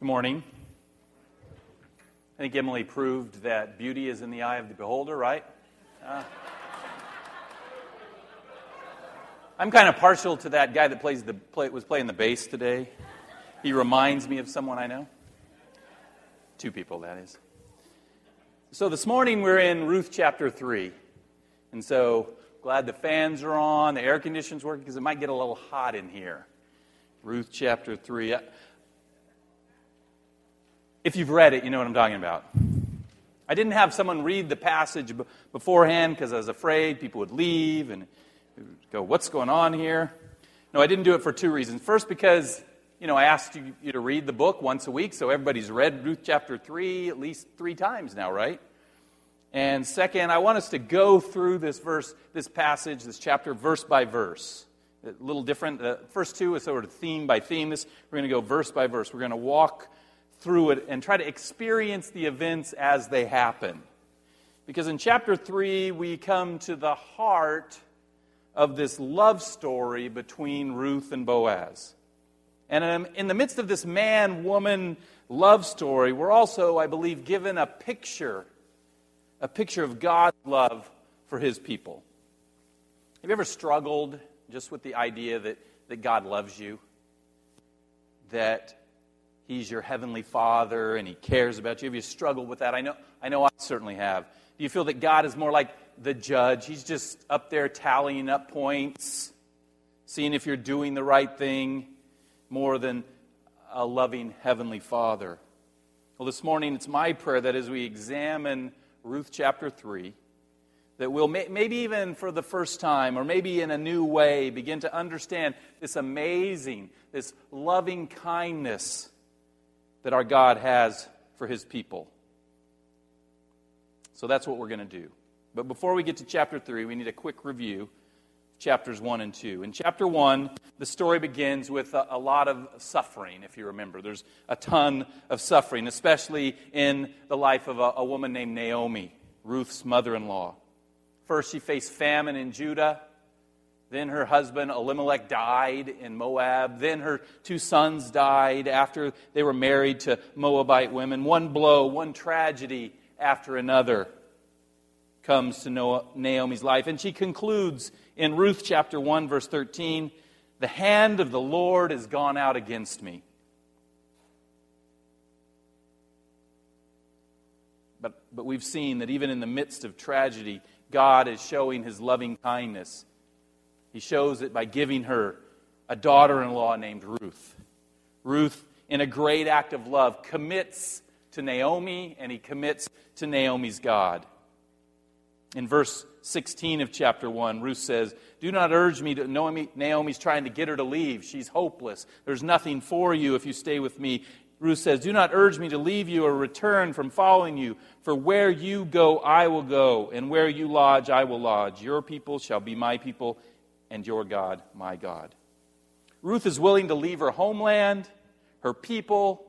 Good morning. I think Emily proved that beauty is in the eye of the beholder, right? Uh, I'm kind of partial to that guy that plays the, play, was playing the bass today. He reminds me of someone I know. Two people, that is. So this morning we're in Ruth chapter 3. And so glad the fans are on, the air conditioning's working because it might get a little hot in here. Ruth chapter 3. If you've read it, you know what I'm talking about. I didn't have someone read the passage beforehand because I was afraid people would leave and go, What's going on here? No, I didn't do it for two reasons. First, because you know, I asked you, you to read the book once a week, so everybody's read Ruth chapter 3 at least three times now, right? And second, I want us to go through this verse, this passage, this chapter, verse by verse. A little different. The first two is sort of theme by theme. This, we're going to go verse by verse. We're going to walk through it and try to experience the events as they happen. Because in chapter 3, we come to the heart of this love story between Ruth and Boaz. And um, in the midst of this man woman love story, we're also, I believe, given a picture, a picture of God's love for his people. Have you ever struggled just with the idea that, that God loves you? That He's your heavenly Father and He cares about you. Have you struggled with that? I know, I know I certainly have. Do you feel that God is more like the judge? He's just up there tallying up points, seeing if you're doing the right thing, more than a loving heavenly Father. Well, this morning it's my prayer that as we examine Ruth chapter 3, that we'll maybe even for the first time or maybe in a new way begin to understand this amazing, this loving kindness that our God has for his people. So that's what we're going to do. But before we get to chapter 3, we need a quick review chapters 1 and 2. In chapter 1, the story begins with a, a, lot of suffering, if you remember. There's a ton of suffering, especially in the life of a, a woman named Naomi, Ruth's mother in law. First, she faced famine in Judah. Then her husband Elimelech died in Moab. Then her two sons died after they were married to Moabite women. One blow, one tragedy after another comes to Naomi's life. And she concludes in Ruth chapter 1, verse 13 The hand of the Lord has gone out against me. But, but we've seen that even in the midst of tragedy, God is showing his loving kindness he shows it by giving her a daughter in law named Ruth. Ruth, in a great act of love, commits to Naomi and he commits to Naomi's God. In verse 16 of chapter 1, Ruth says, Do not urge me to. Naomi, Naomi's trying to get her to leave. She's hopeless. There's nothing for you if you stay with me. Ruth says, Do not urge me to leave you or return from following you, for where you go, I will go, and where you lodge, I will lodge. Your people shall be my people, and your God, my God. Ruth is willing to leave her homeland, her people,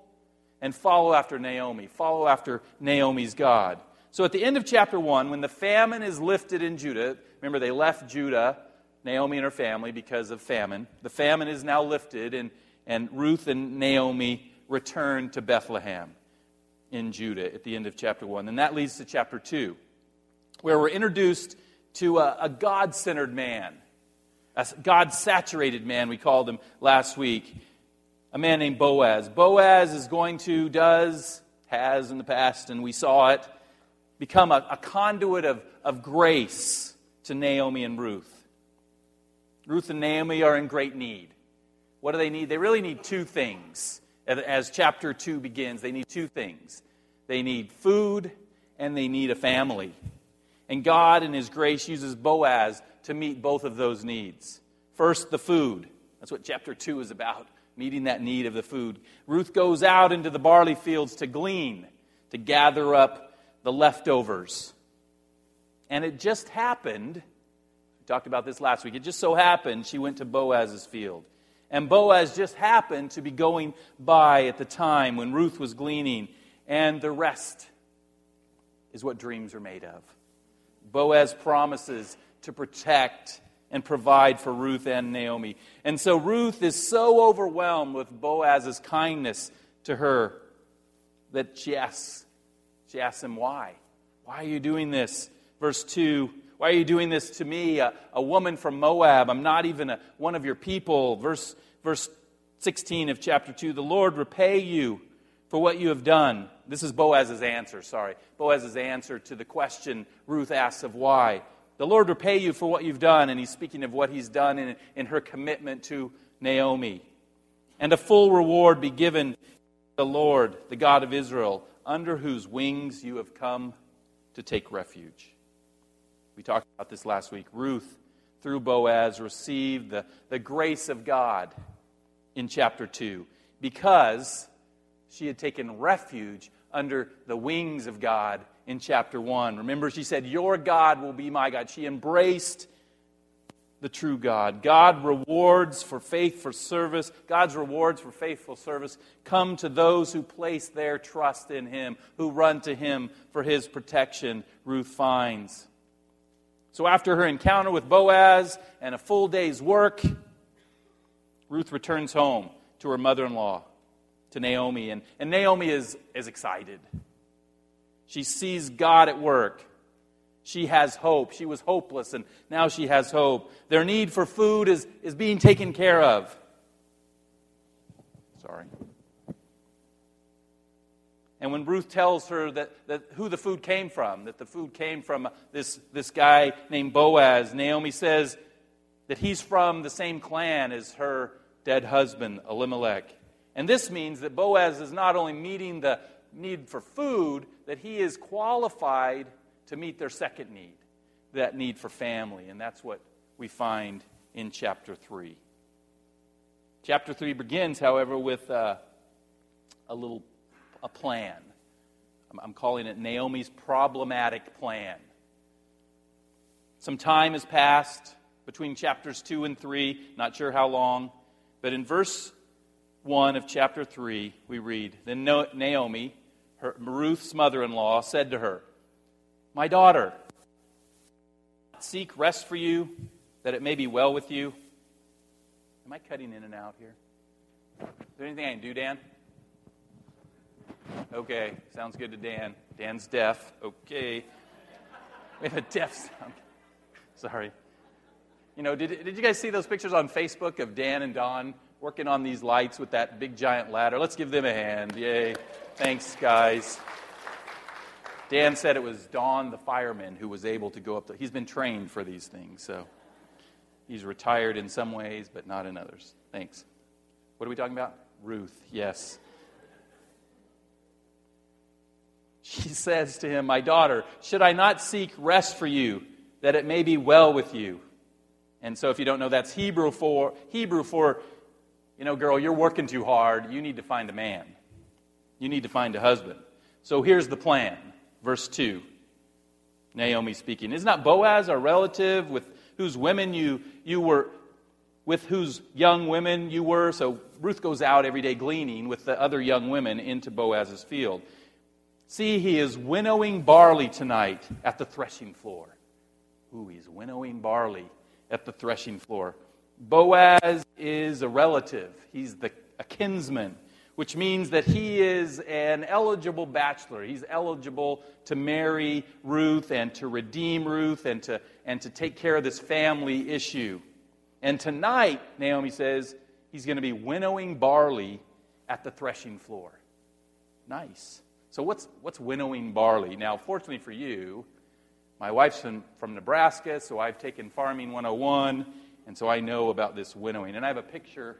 and follow after Naomi, follow after Naomi's God. So at the end of chapter 1, when the famine is lifted in Judah, remember they left Judah, Naomi and her family, because of famine. The famine is now lifted, and, and Ruth and Naomi return to Bethlehem in Judah at the end of chapter 1. And that leads to chapter 2, where we're introduced to a, a God centered man a God saturated man, we called him last week, a man named Boaz. Boaz is going to, does, has in the past, and we saw it, become a, a conduit of, of grace to Naomi and Ruth. Ruth and Naomi are in great need. What do they need? They really need two things. As chapter 2 begins, they need two things they need food and they need a family. And God, in His grace, uses Boaz to meet both of those needs. First, the food. That's what chapter 2 is about, meeting that need of the food. Ruth goes out into the barley fields to glean, to gather up the leftovers. And it just happened, we talked about this last week, it just so happened she went to Boaz's field. And Boaz just happened to be going by at the time when Ruth was gleaning, and the rest is what dreams are made of. Boaz promises to protect and provide for Ruth and Naomi. And so Ruth is so overwhelmed with Boaz's kindness to her that she asks, she asks him, Why? Why are you doing this? Verse 2 Why are you doing this to me, a, a woman from Moab? I'm not even a, one of your people. Verse, verse 16 of chapter 2 The Lord repay you for what you have done. This is Boaz's answer, sorry. Boaz's answer to the question Ruth asks of why. The Lord repay you for what you've done. And he's speaking of what he's done in, in her commitment to Naomi. And a full reward be given the Lord, the God of Israel, under whose wings you have come to take refuge. We talked about this last week. Ruth, through Boaz, received the, the grace of God in chapter 2 because she had taken refuge under the wings of God in chapter 1. Remember, she said, Your God will be my God. She embraced the true God. God rewards for faithful service. God's rewards for faithful service come to those who place their trust in Him, who run to Him for His protection, Ruth finds. So after her encounter with Boaz and a full day's work, Ruth returns home to her mother in law, to Naomi. And, and Naomi is, is excited. She sees God at work. She has hope. She was hopeless, and now she has hope. Their need for food is, is being taken care of. Sorry. And when Ruth tells her that, that who the food came from, that the food came from this, this guy named Boaz, Naomi says that he's from the same clan as her dead husband, Elimelech. And this means that Boaz is not only meeting the need for food, that he is qualified to meet their second need, that need for family. And that's what we find in chapter 3. Chapter 3 begins, however, with uh, a little a plan. I'm, I'm calling it Naomi's problematic plan. Some time has passed between chapters 2 and 3, not sure how long, but in verse 1 of chapter 3, we read Then Naomi, her, Ruth's mother in law, said to her, my daughter, seek rest for you, that it may be well with you. Am I cutting in and out here? Is there anything I can do, Dan? Okay, sounds good to Dan. Dan's deaf. Okay. We have a deaf sound. Sorry. You know, did, did you guys see those pictures on Facebook of Dan and Don working on these lights with that big giant ladder? Let's give them a hand. Yay. Thanks, guys. Dan said it was Don, the fireman, who was able to go up. The, he's been trained for these things, so he's retired in some ways, but not in others. Thanks. What are we talking about? Ruth, yes. She says to him, My daughter, should I not seek rest for you, that it may be well with you? And so, if you don't know, that's Hebrew for Hebrew for, you know, girl, you're working too hard. You need to find a man. You need to find a husband. So here's the plan. Verse 2. Naomi speaking. Is not Boaz our relative with whose women you, you were, with whose young women you were? So Ruth goes out every day gleaning with the other young women into Boaz's field. See, he is winnowing barley tonight at the threshing floor. Ooh, he's winnowing barley at the threshing floor. Boaz is a relative, he's the, a kinsman which means that he is an eligible bachelor. He's eligible to marry Ruth and to redeem Ruth and to, and to take care of this family issue. And tonight, Naomi says, he's going to be winnowing barley at the threshing floor. Nice. So, what's, what's winnowing barley? Now, fortunately for you, my wife's from, from Nebraska, so I've taken Farming 101, and so I know about this winnowing. And I have a picture.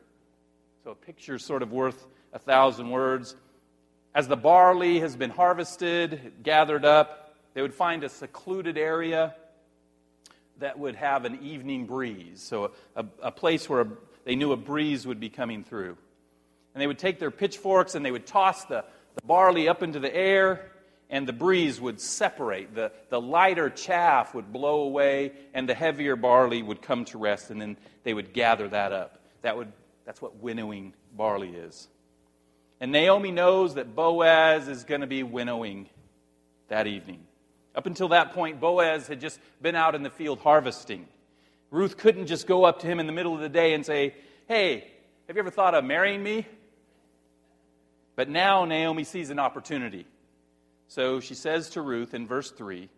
So, a picture's sort of worth a thousand words. As the barley has been harvested, gathered up, they would find a secluded area that would have an evening breeze. So, a, a place where a, they knew a breeze would be coming through. And they would take their pitchforks and they would toss the, the barley up into the air, and the breeze would separate. The, the lighter chaff would blow away, and the heavier barley would come to rest, and then they would gather that up. That would, that's what winnowing barley is. And Naomi knows that Boaz is going to be winnowing that evening. Up until that point, Boaz had just been out in the field harvesting. Ruth couldn't just go up to him in the middle of the day and say, Hey, have you ever thought of marrying me? But now Naomi sees an opportunity. So she says to Ruth in verse 3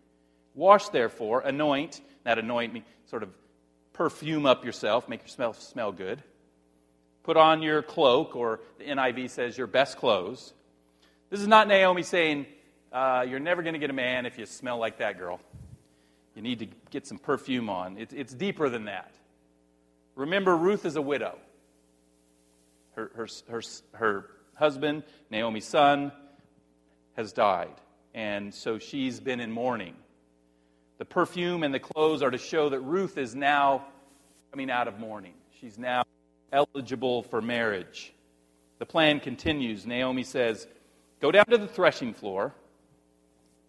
Wash therefore, anoint, that anoint me, sort of perfume up yourself, make yourself smell good. Put on your cloak, or the NIV says your best clothes. This is not Naomi saying, uh, You're never going to get a man if you smell like that girl. You need to get some perfume on. It, it's deeper than that. Remember, Ruth is a widow. Her, her, her, her husband, Naomi's son, has died. And so she's been in mourning. The perfume and the clothes are to show that Ruth is now coming out of mourning. She's now eligible for marriage. The plan continues. Naomi says, Go down to the threshing floor,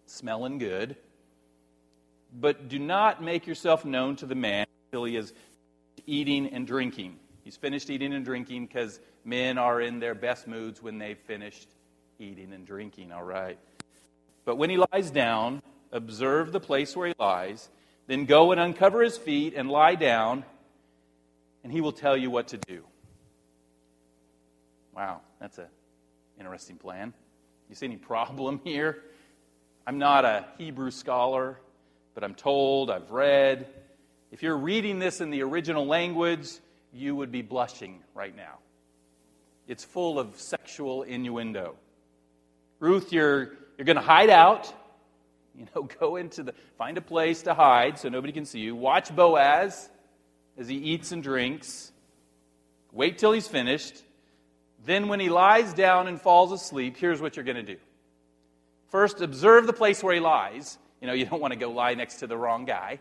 smelling good, but do not make yourself known to the man until he is eating and drinking. He's finished eating and drinking because men are in their best moods when they've finished eating and drinking, all right? But when he lies down, observe the place where he lies, then go and uncover his feet and lie down, and he will tell you what to do. Wow, that's an interesting plan. You see any problem here? I'm not a Hebrew scholar, but I'm told, I've read. If you're reading this in the original language, you would be blushing right now. It's full of sexual innuendo. Ruth, you're, you're going to hide out. You know, go into the, find a place to hide so nobody can see you. Watch Boaz as he eats and drinks. Wait till he's finished. Then, when he lies down and falls asleep, here's what you're going to do. First, observe the place where he lies. You know, you don't want to go lie next to the wrong guy.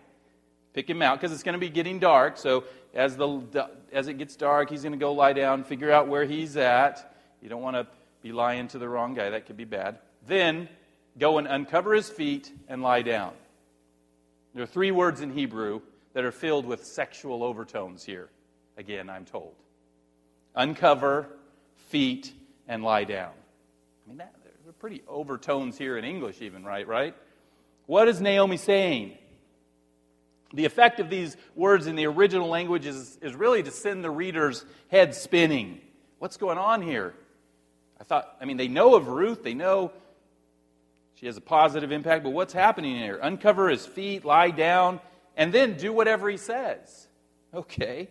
Pick him out because it's going to be getting dark. So, as, the, as it gets dark, he's going to go lie down, figure out where he's at. You don't want to be lying to the wrong guy. That could be bad. Then, go and uncover his feet and lie down. There are three words in Hebrew that are filled with sexual overtones here. Again, I'm told. Uncover, feet, and lie down. I mean, that, there are pretty overtones here in English, even, right? Right? What is Naomi saying? The effect of these words in the original language is, is really to send the reader's head spinning. What's going on here? I thought, I mean, they know of Ruth, they know she has a positive impact, but what's happening here? Uncover his feet, lie down, and then do whatever he says. Okay.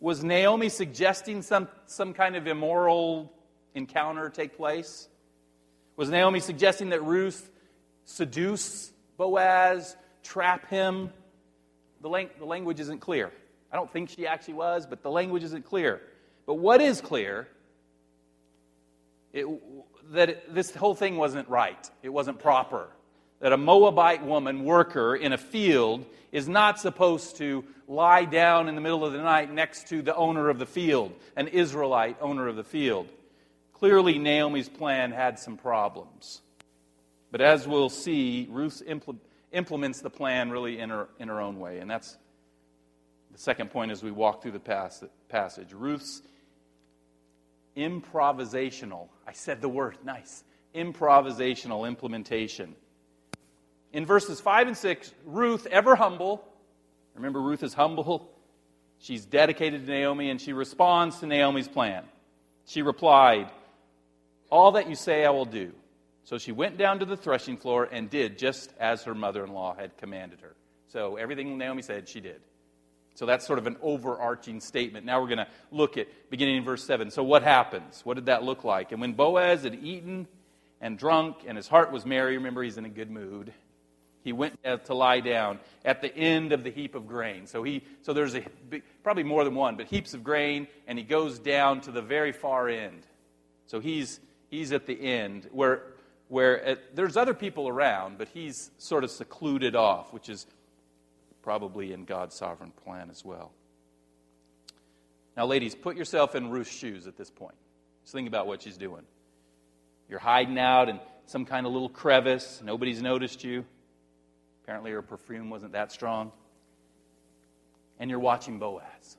Was Naomi suggesting some, some kind of immoral encounter take place? Was Naomi suggesting that Ruth seduce Boaz, trap him? The, lang- the language isn't clear. I don't think she actually was, but the language isn't clear. But what is clear it, that it, this whole thing wasn't right. It wasn't proper. That a Moabite woman, worker in a field, is not supposed to lie down in the middle of the night next to the owner of the field, an Israelite owner of the field. Clearly, Naomi's plan had some problems. But as we'll see, Ruth impl- implements the plan really in her, in her own way. And that's the second point as we walk through the pas- passage. Ruth's improvisational, I said the word, nice, improvisational implementation. In verses 5 and 6, Ruth, ever humble, remember Ruth is humble, she's dedicated to Naomi, and she responds to Naomi's plan. She replied, All that you say I will do. So she went down to the threshing floor and did just as her mother in law had commanded her. So everything Naomi said, she did. So that's sort of an overarching statement. Now we're going to look at beginning in verse 7. So what happens? What did that look like? And when Boaz had eaten and drunk and his heart was merry, remember he's in a good mood, he went to lie down at the end of the heap of grain. So, he, so there's a, probably more than one, but heaps of grain, and he goes down to the very far end. So he's, he's at the end where where uh, there's other people around, but he's sort of secluded off, which is probably in God's sovereign plan as well. Now, ladies, put yourself in Ruth's shoes at this point. Just think about what she's doing. You're hiding out in some kind of little crevice, nobody's noticed you. Apparently, her perfume wasn't that strong. And you're watching Boaz.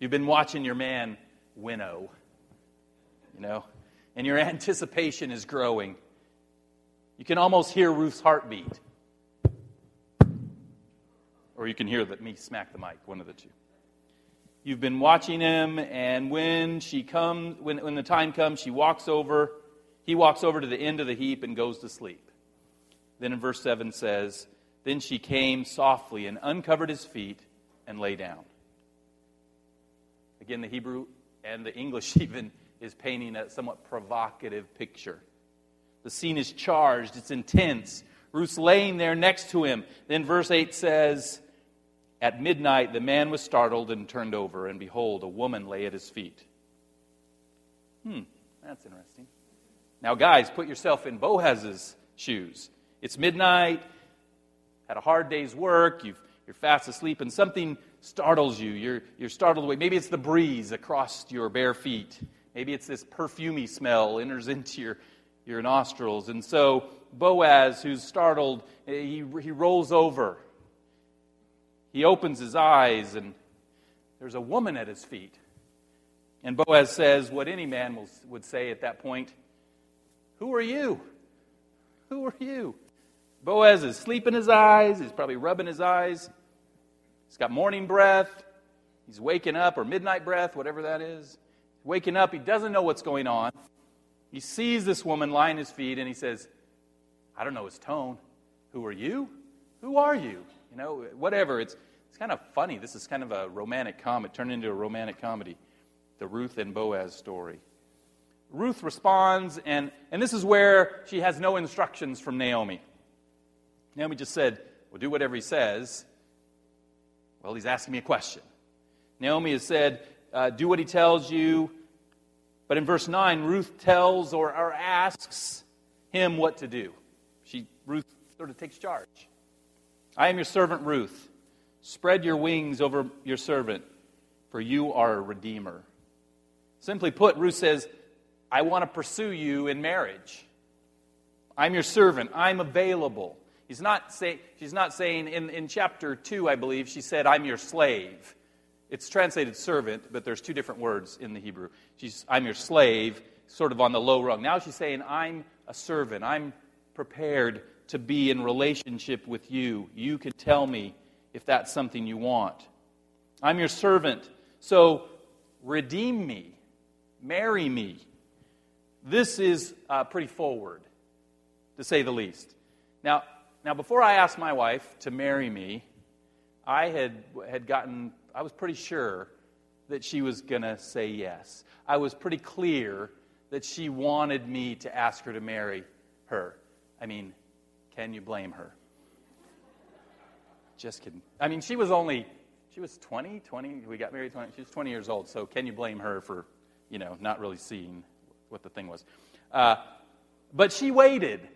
You've been watching your man winnow, you know, and your anticipation is growing. You can almost hear Ruth's heartbeat. Or you can hear that me smack the mic, one of the two. You've been watching him, and when she comes, when, when the time comes, she walks over. He walks over to the end of the heap and goes to sleep. Then in verse 7 says, Then she came softly and uncovered his feet and lay down. Again, the Hebrew and the English even is painting a somewhat provocative picture. The scene is charged, it's intense. Ruth's laying there next to him. Then verse 8 says, At midnight the man was startled and turned over, and behold, a woman lay at his feet. Hmm, that's interesting. Now, guys, put yourself in Boaz's shoes. It's midnight, had a hard day's work, you are fast asleep, and something startles you. You're, you're startled away. Maybe it's the breeze across your bare feet. Maybe it's this perfumy smell enters into your, your nostrils. And so Boaz, who's startled, he, he rolls over. He opens his eyes, and there's a woman at his feet. And Boaz says what any man will, would say at that point Who are you? Who are you? Boaz is sleeping his eyes. He's probably rubbing his eyes. He's got morning breath. He's waking up, or midnight breath, whatever that is. Waking up, he doesn't know what's going on. He sees this woman lying at his feet, and he says, I don't know his tone. Who are you? Who are you? You know, whatever. It's, it's kind of funny. This is kind of a romantic comedy, turned into a romantic comedy, the Ruth and Boaz story. Ruth responds, and, and this is where she has no instructions from Naomi. Naomi just said, Well, do whatever he says. Well, he's asking me a question. Naomi has said, uh, Do what he tells you. But in verse 9, Ruth tells or, or asks him what to do. She, Ruth sort of takes charge. I am your servant Ruth. Spread your wings over your servant, for you are a redeemer. Simply put, Ruth says, I want to pursue you in marriage. I'm your servant. I'm available. He's not say, she's not saying, in, in chapter 2, I believe, she said, I'm your slave. It's translated servant, but there's two different words in the Hebrew. She's, I'm your slave, sort of on the low rung. Now she's saying, I'm a servant. I'm prepared to be in relationship with you. You can tell me if that's something you want. I'm your servant. So redeem me, marry me. This is uh, pretty forward, to say the least. Now, now, before I asked my wife to marry me, I had, had gotten, I was pretty sure that she was going to say yes. I was pretty clear that she wanted me to ask her to marry her. I mean, can you blame her? Just kidding. I mean, she was only, she was 20, 20, we got married 20, she was 20 years old, so can you blame her for, you know, not really seeing what the thing was? Uh, but she waited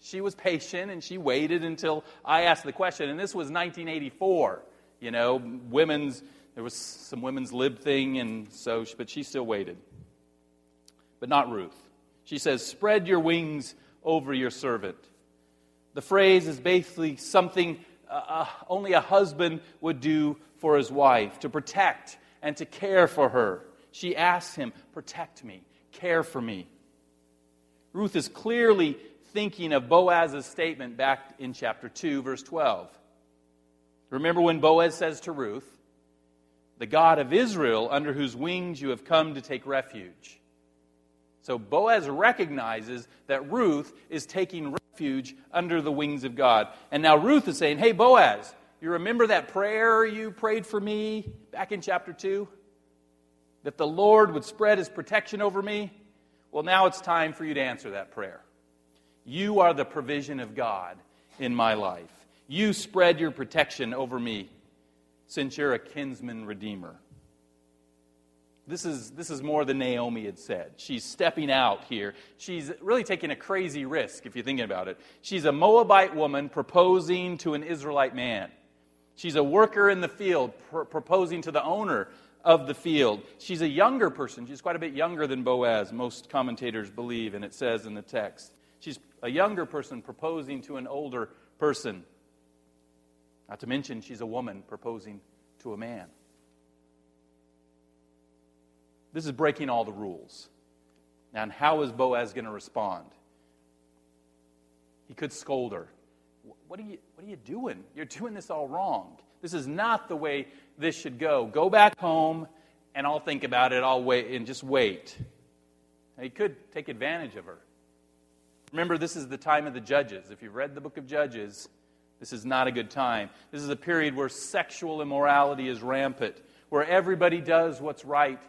she was patient and she waited until I asked the question. And this was 1984. You know, women's, there was some women's lib thing, and so, but she still waited. But not Ruth. She says, Spread your wings over your servant. The phrase is basically something uh, uh only a husband would do for his wife to protect and to care for her. She asks him, Protect me, care for me. Ruth is clearly thinking of Boaz's statement back in chapter 2, verse 12. Remember when Boaz says to Ruth, The God of Israel, under whose wings you have come to take refuge. So Boaz recognizes that Ruth is taking refuge under the wings of God. And now Ruth is saying, Hey, Boaz, you remember that prayer you prayed for me back in chapter 2? That the Lord would spread his protection over me? Well, now it's time for you to answer that prayer. You are the provision of God in my life. You spread your protection over me since you're a kinsman redeemer. This is, this is more than Naomi had said. She's stepping out here. She's really taking a crazy risk, if you're thinking about it. She's a Moabite woman proposing to an Israelite man. She's a worker in the field pr- proposing to the owner of the field. She's a younger person. She's quite a bit younger than Boaz, most commentators believe, and it says in the text. She's a younger person proposing to an older person. Not to mention, she's a woman proposing to a man. This is breaking all the rules. And how is Boaz going to respond? He could scold her. What are, you, what are you doing? You're doing this all wrong. This is not the way this should go. Go back home and I'll think about it, I'll wait, and just wait. he could take advantage of her. Remember, this is the time of the judges. If you've read the book of Judges, this is not a good time. This is a period where sexual immorality is rampant, where everybody does what's right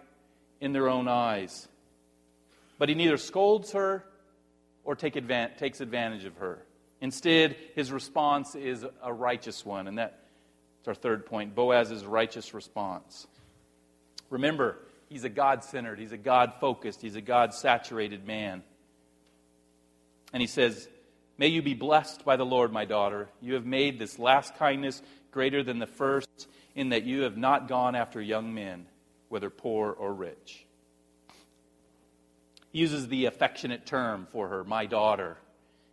in their own eyes. But he neither scolds her or take advan- takes advantage of her. Instead, his response is a righteous one, and that's our third point Boaz's righteous response. Remember, he's a God centered, he's a God focused, he's a God saturated man. And he says, May you be blessed by the Lord, my daughter. You have made this last kindness greater than the first, in that you have not gone after young men, whether poor or rich. He uses the affectionate term for her, my daughter.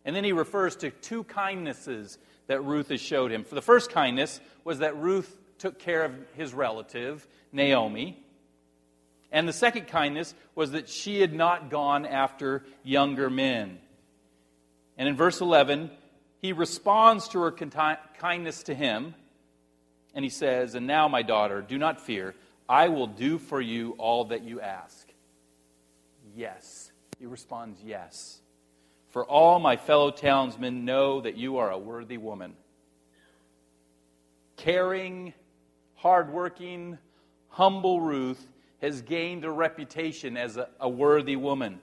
And then he refers to two kindnesses that Ruth has showed him. For the first kindness was that Ruth took care of his relative, Naomi. And the second kindness was that she had not gone after younger men. And in verse 11, he responds to her kindness to him, and he says, And now, my daughter, do not fear. I will do for you all that you ask. Yes. He responds, Yes. For all my fellow townsmen know that you are a worthy woman. Caring, hardworking, humble Ruth has gained a reputation as a, a, worthy woman.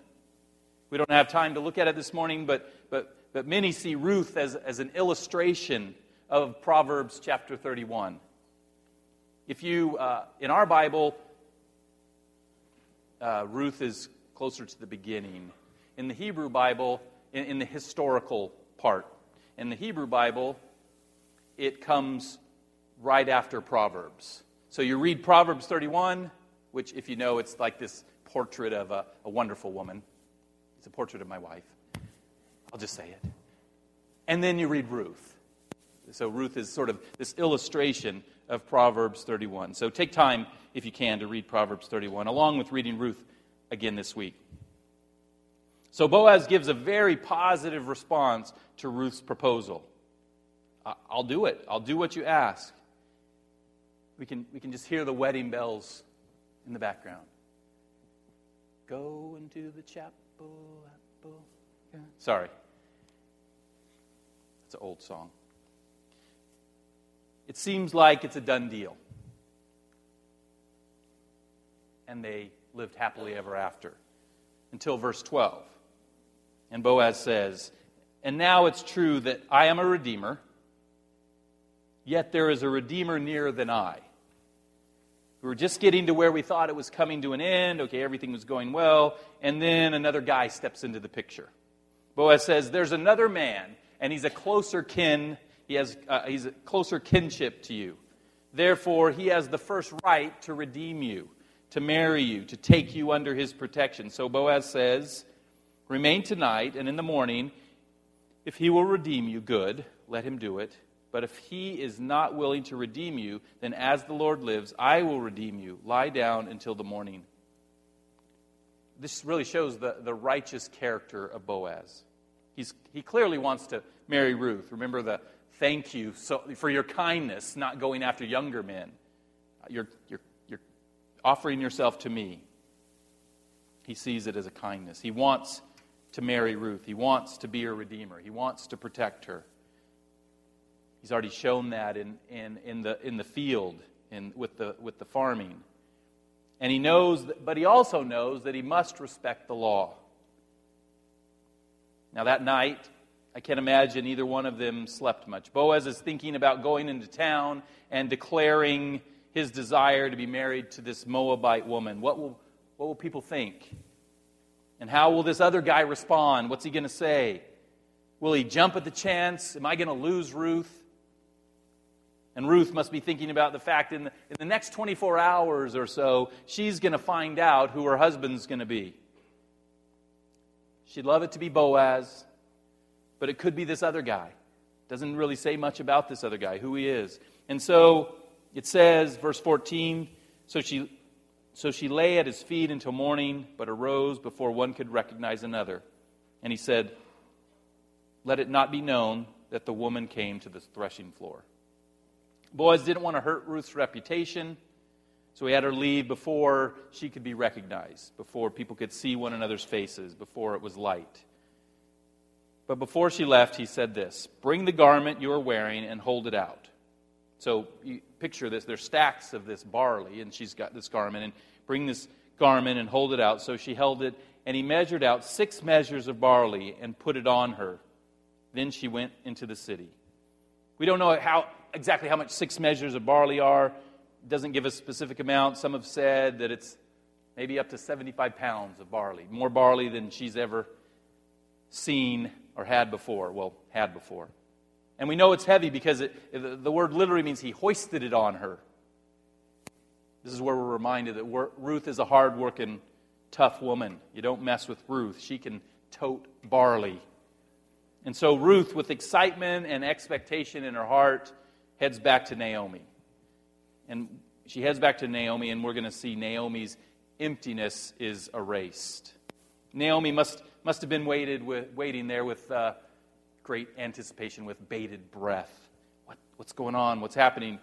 We don't have time to look at it this morning, but, but, but many see Ruth as, as an illustration of Proverbs chapter 31. If you, uh, in our Bible, uh, Ruth is closer to the beginning. In the Hebrew Bible, in, in the historical part, in the Hebrew Bible, it comes right after Proverbs. So you read Proverbs 31, which, if you know, it's like this portrait of a, a wonderful woman. It's a portrait of my wife. I'll just say it. And then you read Ruth. So Ruth is sort of this illustration of Proverbs 31. So take time, if you can, to read Proverbs 31, along with reading Ruth again this week. So Boaz gives a very positive response to Ruth's proposal. I'll do it. I'll do what you ask. We can, we can just hear the wedding bells in the background. Go into the chapel. Sorry. It's an old song. It seems like it's a done deal. And they lived happily ever after until verse 12. And Boaz says, And now it's true that I am a redeemer, yet there is a redeemer nearer than I. We were just getting to where we thought it was coming to an end. Okay, everything was going well. And then another guy steps into the picture. Boaz says, There's another man, and he's a closer kin. He has uh, he's a closer kinship to you. Therefore, he has the first right to redeem you to marry you, to take you under his protection. So Boaz says, Remain tonight, and in the morning, if he will redeem you, good, let him do it. But if he is not willing to redeem you, then as the Lord lives, I will redeem you. Lie down until the morning. This really shows the, the righteous character of Boaz. He's, he clearly wants to marry Ruth. Remember the thank you so, for your kindness, not going after younger men. You're, you're offering yourself to me. He sees it as a kindness. He wants to marry Ruth. He wants to be her redeemer. He wants to protect her. He's already shown that in, in, in, the, in the field in, with, the, with the farming. And he knows, that, but he also knows that he must respect the law. Now, that night, I can't imagine either one of them slept much. Boaz is thinking about going into town and declaring his desire to be married to this Moabite woman? What will, what will people think? And how will this other guy respond? What's he going to say? Will he jump at the chance? Am I going to lose Ruth? And Ruth must be thinking about the fact in the, in the next 24 hours or so, she's going to find out who her husband's going to be. She'd love it to be Boaz, but it could be this other guy. Doesn't really say much about this other guy, who he is. And so it says, verse 14, so she, so she lay at his feet until morning, but arose before one could recognize another. And he said, Let it not be known that the woman came to the threshing floor. Boaz didn't want to hurt Ruth's reputation, So he had her leave before she could be recognized, before people could see one another's faces, before it was light. But before she left, he said this Bring the garment you are wearing and hold it out. So picture this. There's stacks of this barley, and she's got this garment. And bring this garment and hold it out. So she held it, and he measured out six measures of barley and put it on her. Then she went into the city. We don't know how, exactly how much six measures of barley are. It doesn't give a specific amount. Some have said that it's maybe up to 75 pounds of barley, more barley than she's ever seen or had before. Well, had before. And we know it's heavy because it, the word literally means he hoisted it on her. This is where we're reminded that Ruth is a hard working, tough woman. You don't mess with Ruth. She can tote barley. And so Ruth, with excitement and expectation in her heart, heads back to Naomi. And she heads back to Naomi, and we're going to see Naomi's emptiness is erased. Naomi must, must have been waited with, waiting there with uh, great anticipation, with bated breath. What, what's going on? What's happening?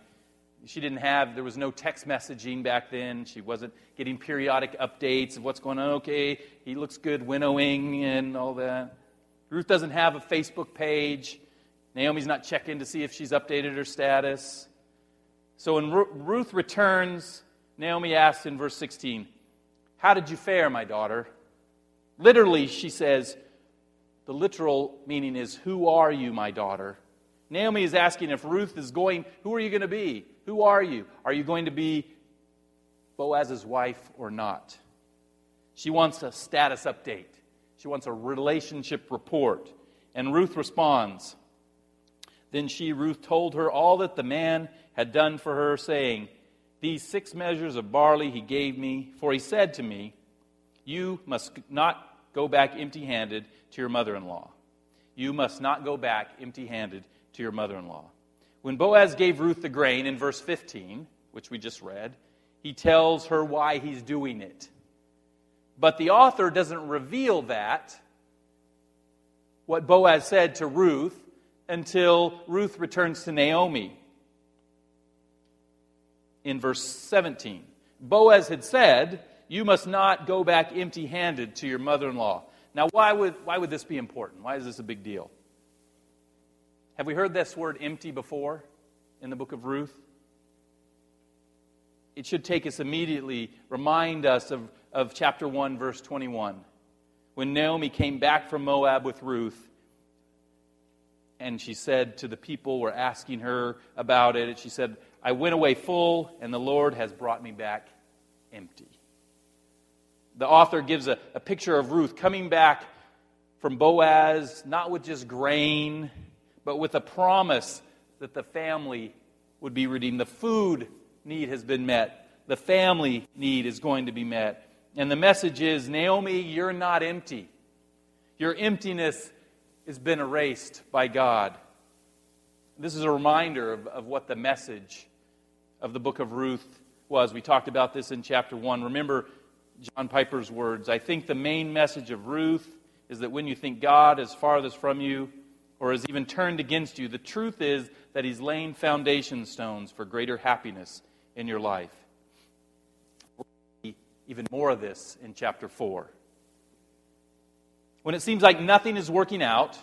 She didn't have, there was no text messaging back then. She wasn't getting periodic updates of what's going on. Okay, he looks good winnowing and all that. Ruth doesn't have a Facebook page. Naomi's not checking to see if she's updated her status. So when Ruth returns, Naomi asks in verse 16, How did you fare, my daughter? Literally, she says, the literal meaning is, Who are you, my daughter? Naomi is asking if Ruth is going, Who are you going to be? Who are you? Are you going to be Boaz's wife or not? She wants a status update, she wants a relationship report. And Ruth responds. Then she, Ruth, told her all that the man had done for her, saying, These six measures of barley he gave me, for he said to me, You must not go back empty handed to your mother in law. You must not go back empty handed to your mother in law. When Boaz gave Ruth the grain in verse 15, which we just read, he tells her why he's doing it. But the author doesn't reveal that, what Boaz said to Ruth, until Ruth returns to Naomi in verse 17. Boaz had said, You must not go back empty handed to your mother in law. Now, why would, why would this be important? Why is this a big deal? Have we heard this word empty before in the book of Ruth? It should take us immediately, remind us of, of chapter 1, verse 21. When Naomi came back from Moab with Ruth, and she said to the people who were asking her about it, she said, I went away full, and the Lord has brought me back empty. The author gives a, a picture of Ruth coming back from Boaz, not with just grain, but with a promise that the family would be redeemed. The food need has been met, the family need is going to be met. And the message is Naomi, you're not empty. Your emptiness has been erased by God. This is a reminder of, of what the message of the book of Ruth was. We talked about this in chapter 1. Remember John Piper's words I think the main message of Ruth is that when you think God is farthest from you or is even turned against you, the truth is that He's laying foundation stones for greater happiness in your life. We'll see even more of this in chapter 4. When it seems like nothing is working out,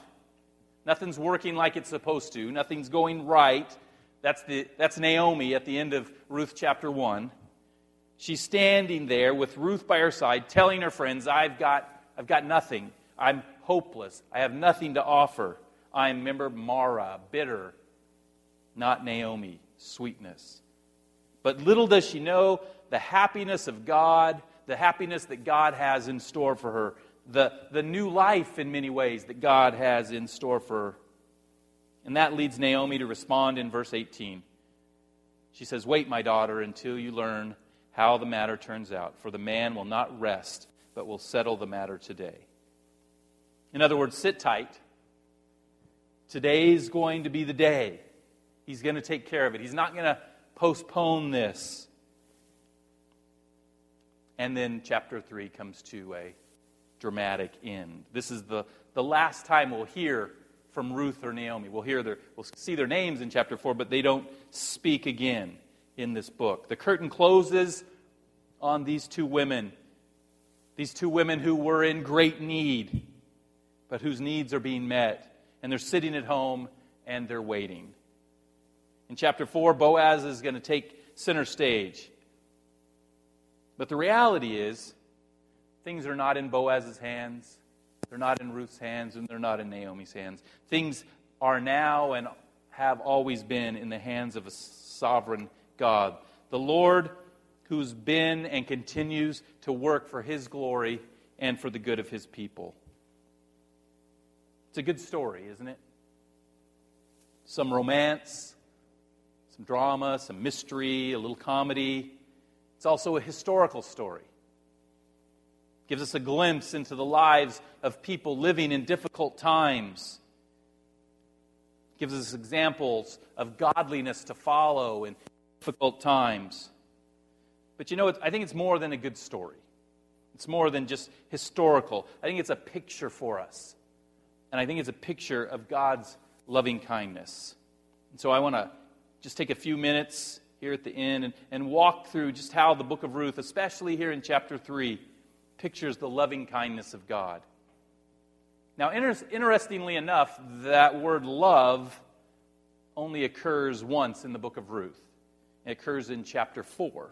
nothing's working like it's supposed to, nothing's going right, that's, the, that's Naomi at the end of Ruth chapter 1. She's standing there with Ruth by her side, telling her friends, I've got, I've got nothing. I'm hopeless. I have nothing to offer. I'm, remember, Mara, bitter, not Naomi, sweetness. But little does she know the happiness of God, the happiness that God has in store for her, the, the new life in many ways that God has in store for her. And that leads Naomi to respond in verse 18. She says, Wait, my daughter, until you learn how the matter turns out, for the man will not rest, but will settle the matter today. In other words, sit tight. Today's going to be the day. He's going to take care of it. He's not going to postpone this. And then chapter 3 comes to a dramatic end. This is the, the last time we'll hear from Ruth or Naomi. We'll hear their, we'll see their names in chapter 4, but they don't speak again. In this book. The curtain closes on these two women, these two women who were in great need, but whose needs are being met. And they're sitting at home and they're waiting. In chapter 4, Boaz is going to take center stage. But the reality is, things are not in Boaz's hands, they're not in Ruth's hands, and they're not in Naomi's hands. Things are now and have always been in the hands of a sovereign God. The Lord who's been and continues to work for his glory and for the good of his people. It's a good story, isn't it? Some romance, some drama, some mystery, a little comedy. It's also a historical story. It gives us a glimpse into the lives of people living in difficult times. It gives us examples of godliness to follow in difficult times. But you know, I think it's more than a good story. It's more than just historical. I think it's a picture for us. And I think it's a picture of God's loving kindness. And so I want to just take a few minutes here at the end and, and walk through just how the book of Ruth, especially here in chapter 3, pictures the loving kindness of God. Now, inter- interestingly enough, that word love only occurs once in the book of Ruth. It occurs in chapter 4.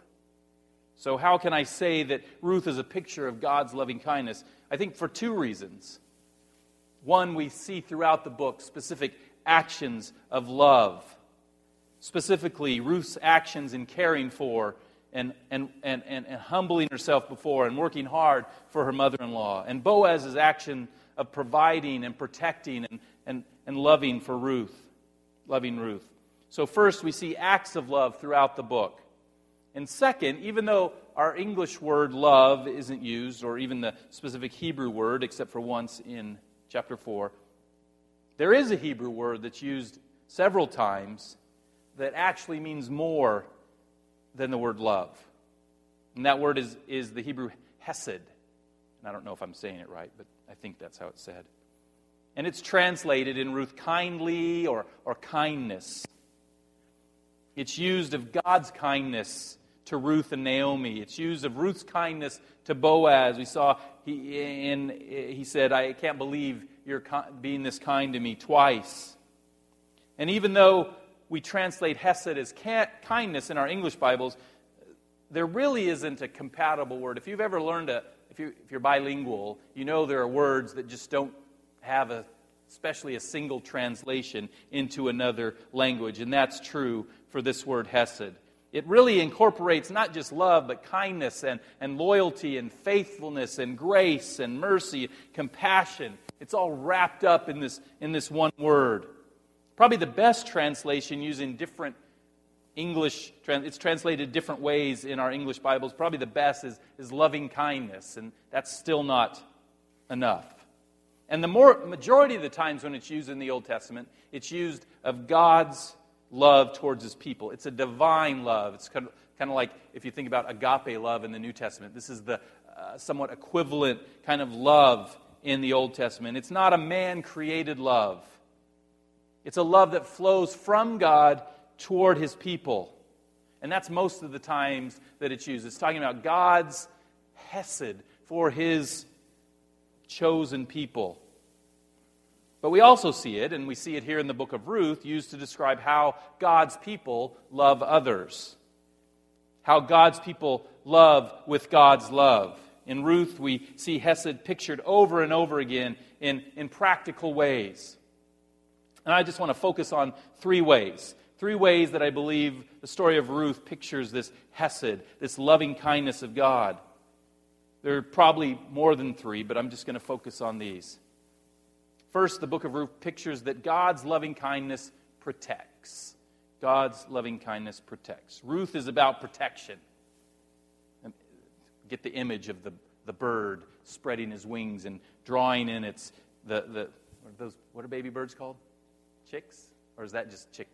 So, how can I say that Ruth is a picture of God's loving kindness? I think for two reasons. One, we see throughout the book specific actions of love specifically Ruth's actions in caring for and, and, and, and, humbling herself before and working hard for her mother in law, and Boaz's action of providing and protecting and, and, and loving for Ruth, loving Ruth. So, first, we see acts of love throughout the book. And second, even though our English word love isn't used, or even the specific Hebrew word, except for once in chapter 4, there is a Hebrew word that's used several times that actually means more than the word love. And that word is, is the Hebrew hesed. And I don't know if I'm saying it right, but I think that's how it's said. And it's translated in Ruth kindly or, or kindness. It's used of God's kindness to Ruth and Naomi. It's used of Ruth's kindness to Boaz. We saw he, in, he said, I can't believe you're being this kind to me twice. And even though we translate hesed as kindness in our English Bibles, there really isn't a compatible word. If you've ever learned a, if, you, if you're bilingual, you know there are words that just don't have a, especially a single translation into another language. And that's true for this word hesed. It really incorporates not just love, but kindness and, and loyalty and faithfulness and grace and mercy, compassion. It's all wrapped up in this, in this one word. Probably the best translation using different English, it's translated different ways in our English Bibles. Probably the best is, is loving kindness, and that's still not enough. And the more, majority of the times when it's used in the Old Testament, it's used of God's love towards his people. It's a divine love. It's kind of, kind of like if you think about agape love in the New Testament. This is the uh, somewhat equivalent kind of love in the Old Testament. It's not a man created love. It's a love that flows from God toward his people. And that's most of the times that it's used. It's talking about God's hesed for his chosen people. But we also see it, and we see it here in the book of Ruth, used to describe how God's people love others. How God's people love with God's love. In Ruth, we see Hesed pictured over and over again in, in practical ways. And I just want to focus on three ways. Three ways that I believe the story of Ruth pictures this Hesed, this loving kindness of God. There are probably more than three, but I'm just going to focus on these. First, the book of Ruth pictures that God's loving kindness protects. God's loving kindness protects. Ruth is about protection. Get the image of the, the bird spreading his wings and drawing in its the, the what are those what are baby birds called? chicks? Or is that just chick?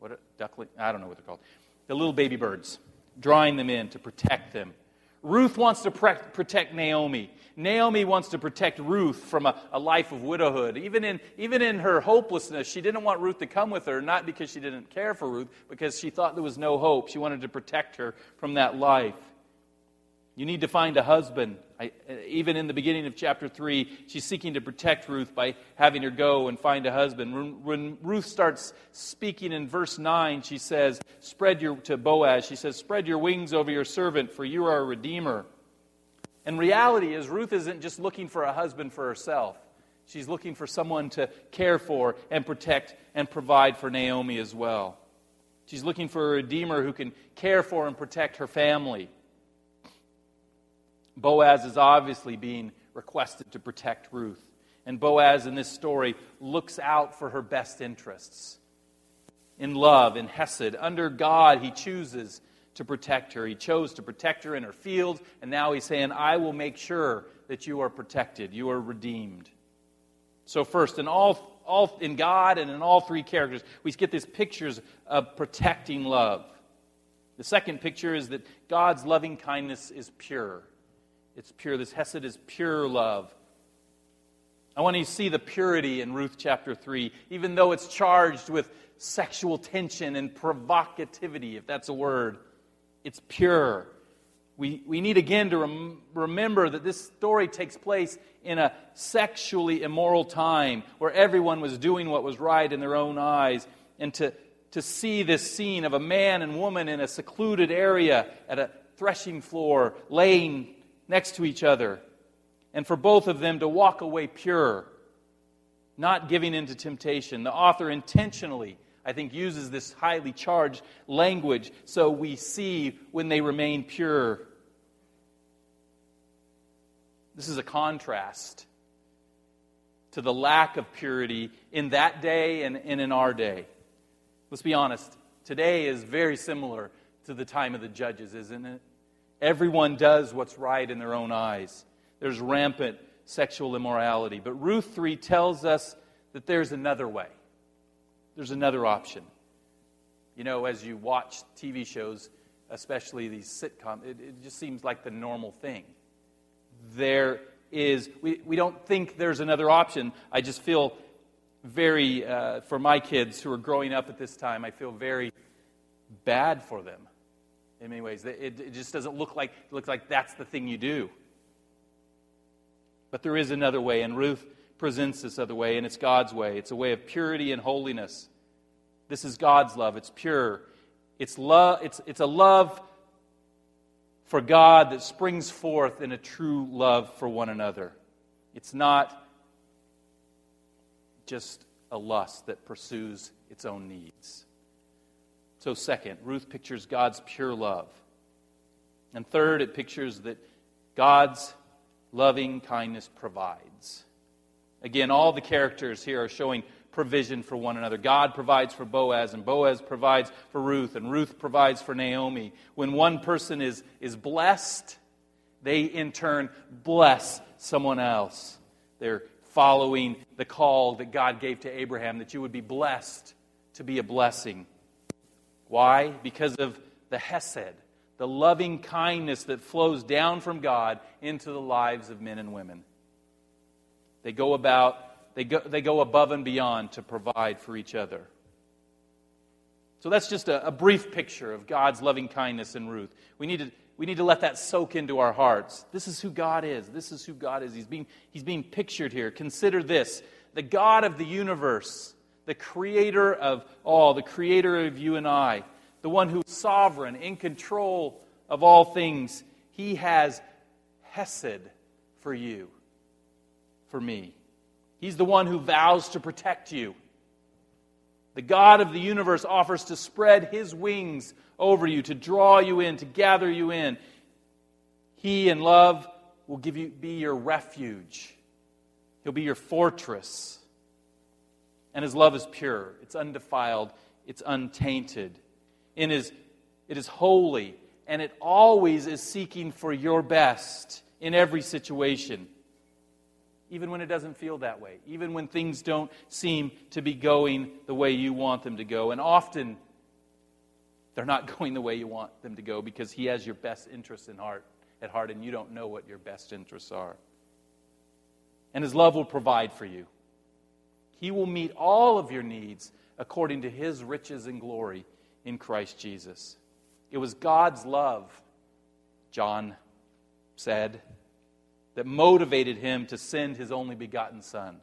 What are, duckling? I don't know what they're called. The little baby birds, drawing them in to protect them. Ruth wants to protect Naomi. Naomi wants to protect Ruth from a, a, life of widowhood. Even in, even in her hopelessness, she didn't want Ruth to come with her, not because she didn't care for Ruth, because she thought there was no hope. She wanted to protect her from that life. You need to find a husband. I, uh, even in the beginning of chapter 3, she's seeking to protect Ruth by having her go and find a husband. When, when Ruth starts speaking in verse 9, she says, Spread your, to Boaz, she says, Spread your wings over your servant, for you are a redeemer. And reality is, Ruth isn't just looking for a husband for herself. She's looking for someone to care for and protect and provide for Naomi as well. She's looking for a redeemer who can care for and protect her family. Boaz is obviously being requested to protect Ruth. And Boaz in this story looks out for her best interests. In love, in Hesed, under God, he chooses to protect her. He chose to protect her in her field, and now he's saying, I will make sure that you are protected, you are redeemed. So, first, in, all, all, in God and in all three characters, we get these pictures of protecting love. The second picture is that God's loving kindness is pure. It's pure. This Hesed is pure love. I want you to see the purity in Ruth chapter 3, even though it's charged with sexual tension and provocativity, if that's a word. It's pure. We, we need again to rem- remember that this story takes place in a sexually immoral time where everyone was doing what was right in their own eyes. And to, to see this scene of a man and woman in a secluded area at a threshing floor, laying next to each other, and for both of them to walk away pure, not giving in to temptation. The author intentionally, I think, uses this highly charged language so we see when they remain pure. This is a contrast to the lack of purity in that day and, and in our day. Let's be honest. Today is very similar to the time of the judges, isn't it? Everyone does what's right in their own eyes. There's rampant sexual immorality. But Ruth 3 tells us that there's another way, there's another option. You know, as you watch TV shows, especially these sitcoms, it, it just seems like the normal thing. There is, we, we don't think there's another option. I just feel very, uh, for my kids who are growing up at this time, I feel very bad for them in many ways. It, it just doesn't look like, looks like that's the thing you do. But there is another way, and Ruth presents this other way, and it's God's way. It's a way of purity and holiness. This is God's love. It's pure. It's, love, it's, it's a love for God that springs forth in a true love for one another. It's not just a lust that pursues its own needs. So, second, Ruth pictures God's pure love. And third, it pictures that God's loving kindness provides. Again, all the characters here are showing provision for one another. God provides for Boaz, and Boaz provides for Ruth, and Ruth provides for Naomi. When one person is, is blessed, they in turn bless someone else. They're following the call that God gave to Abraham that you would be blessed to be a blessing. Why? Because of the Hesed, the loving kindness that flows down from God into the lives of men and women. They go about, they go, they go above and beyond to provide for each other. So that's just a, a brief picture of God's loving kindness in Ruth. We need to we need to let that soak into our hearts. This is who God is. This is who God is. He's being, he's being pictured here. Consider this the God of the universe the creator of all, the creator of you and I, the one who is sovereign, in control of all things, he has Hesed for you, for me. He's the one who vows to protect you. The God of the universe offers to spread his wings over you, to draw you in, to gather you in. He, in love, will give you, be your refuge. He'll be your fortress. And his love is pure, it's undefiled, it's untainted. In his, it is holy, and it always is seeking for your best in every situation. Even when it doesn't feel that way, even when things don't seem to be going the way you want them to go. And often, they're not going the way you want them to go because He has your best interests in heart at heart, and you don't know what your best interests are. And His love will provide for you. He will meet all of your needs according to His riches and glory in Christ Jesus. It was God's love, John said, that motivated him to send his only begotten Son.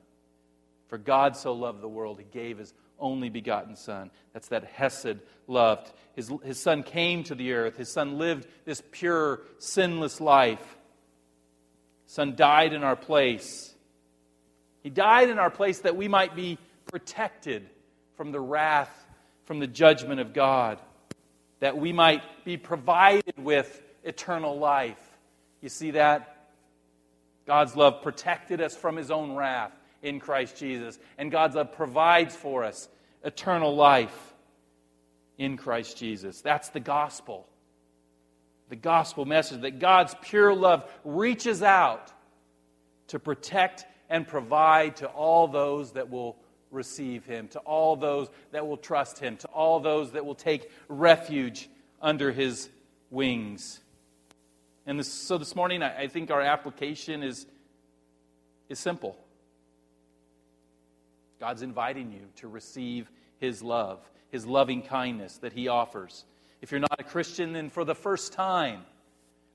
For God so loved the world, he gave his only begotten Son. That's that Hesed loved. His, his Son came to the earth. His Son lived this pure, sinless life. Son died in our place. He died in our place that we might be protected from the wrath, from the judgment of God, that we might be provided with eternal life. You see that? God's love protected us from his own wrath in Christ Jesus. And God's love provides for us eternal life in Christ Jesus. That's the gospel. The gospel message that God's pure love reaches out to protect and provide to all those that will receive him, to all those that will trust him, to all those that will take refuge under his wings. And this, so this morning, I, I think our application is, is simple. God's inviting you to receive His love, His loving kindness that He offers. If you're not a Christian, then for the first time,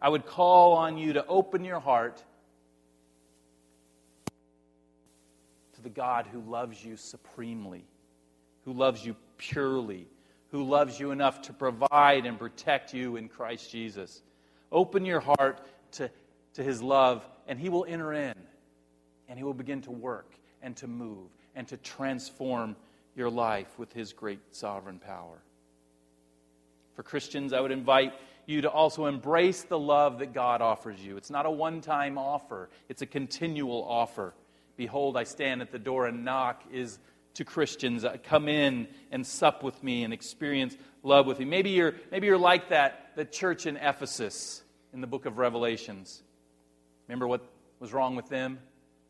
I would call on you to open your heart the God who loves you supremely, who loves you purely, who loves you enough to provide and protect you in Christ Jesus. Open your heart to, to His love, and He will enter in, and He will begin to work and to move and to transform your life with His great sovereign power. For Christians, I would invite you to also embrace the love that God offers you. It's not a one time offer, it's a continual offer. Behold, I stand at the door and knock is to Christians. Uh, come in and sup with me and experience love with me. Maybe you're, maybe you're like that, the church in Ephesus in the book of Revelations. Remember what was wrong with them?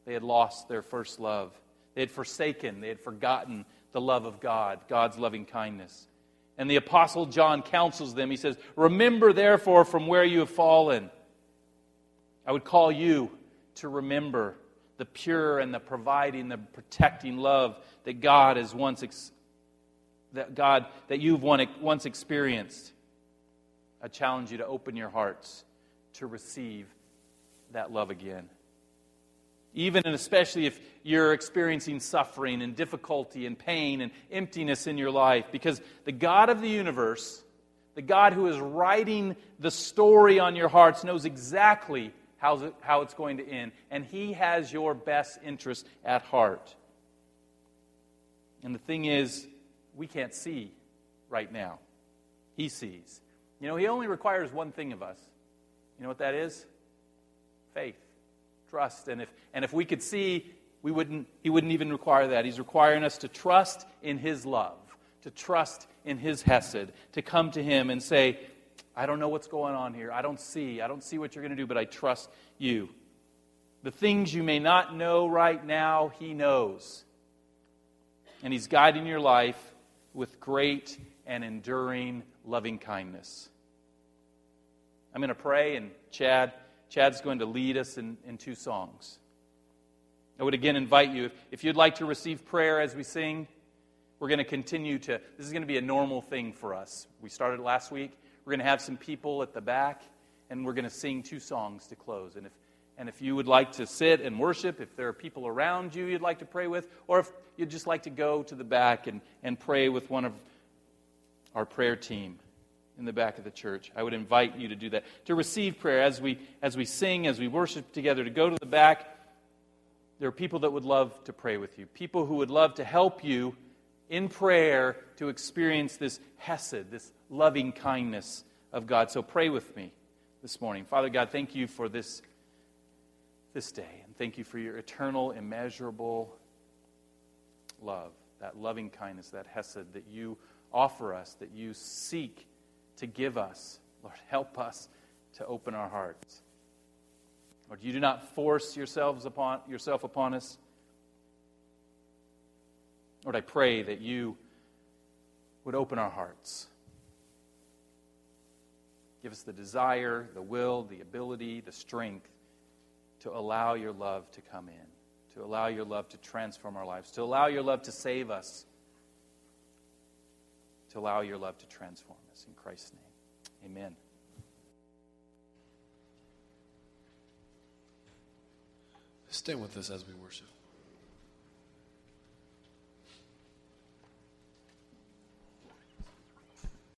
They had lost their first love. They had forsaken, they had forgotten the love of God, God's loving kindness. And the Apostle John counsels them. He says, Remember, therefore, from where you have fallen. I would call you to remember the pure and the providing, the protecting love that God has once ex- that God that you've once experienced. I challenge you to open your hearts to receive that love again. Even and especially if you're experiencing suffering and difficulty and pain and emptiness in your life, because the God of the universe, the God who is writing the story on your hearts, knows exactly how, how it's going to end, and He has your best interest at heart. And the thing is, we can't see right now. He sees. You know, He only requires one thing of us. You know what that is? Faith, trust. And if, and if we could see, we wouldn't, He wouldn't even require that. He's requiring us to trust in His love, to trust in His Hesed, to come to Him and say, I don't know what's going on here. I don't see. I don't see what you're going to do, but I trust you. The things you may not know right now, He knows. And He's guiding your life with great and enduring loving kindness. I'm going to pray, and Chad, Chad's going to lead us in, in two songs. I would again invite you, if, if you'd like to receive prayer as we sing, we're going to continue to, this is going to be a normal thing for us. We started last week. We're going to have some people at the back, and we're going to sing two songs to close. And if, and if you would like to sit and worship, if there are people around you you'd like to pray with, or if you'd just like to go to the back and, and pray with one of our prayer team in the back of the church, I would invite you to do that. To receive prayer as we, as we sing, as we worship together, to go to the back. There are people that would love to pray with you, people who would love to help you in prayer to experience this hesed, this loving kindness of God. So pray with me this morning. Father God, thank you for this, this day, and thank you for your eternal, immeasurable love, that loving kindness, that hesed that you offer us, that you seek to give us. Lord, help us to open our hearts. Lord, you do not force yourselves upon, yourself upon us. Lord, I pray that you would open our hearts Give us the desire, the will, the ability, the strength to allow your love to come in, to allow your love to transform our lives, to allow your love to save us, to allow your love to transform us. In Christ's name, amen. Stay with us as we worship.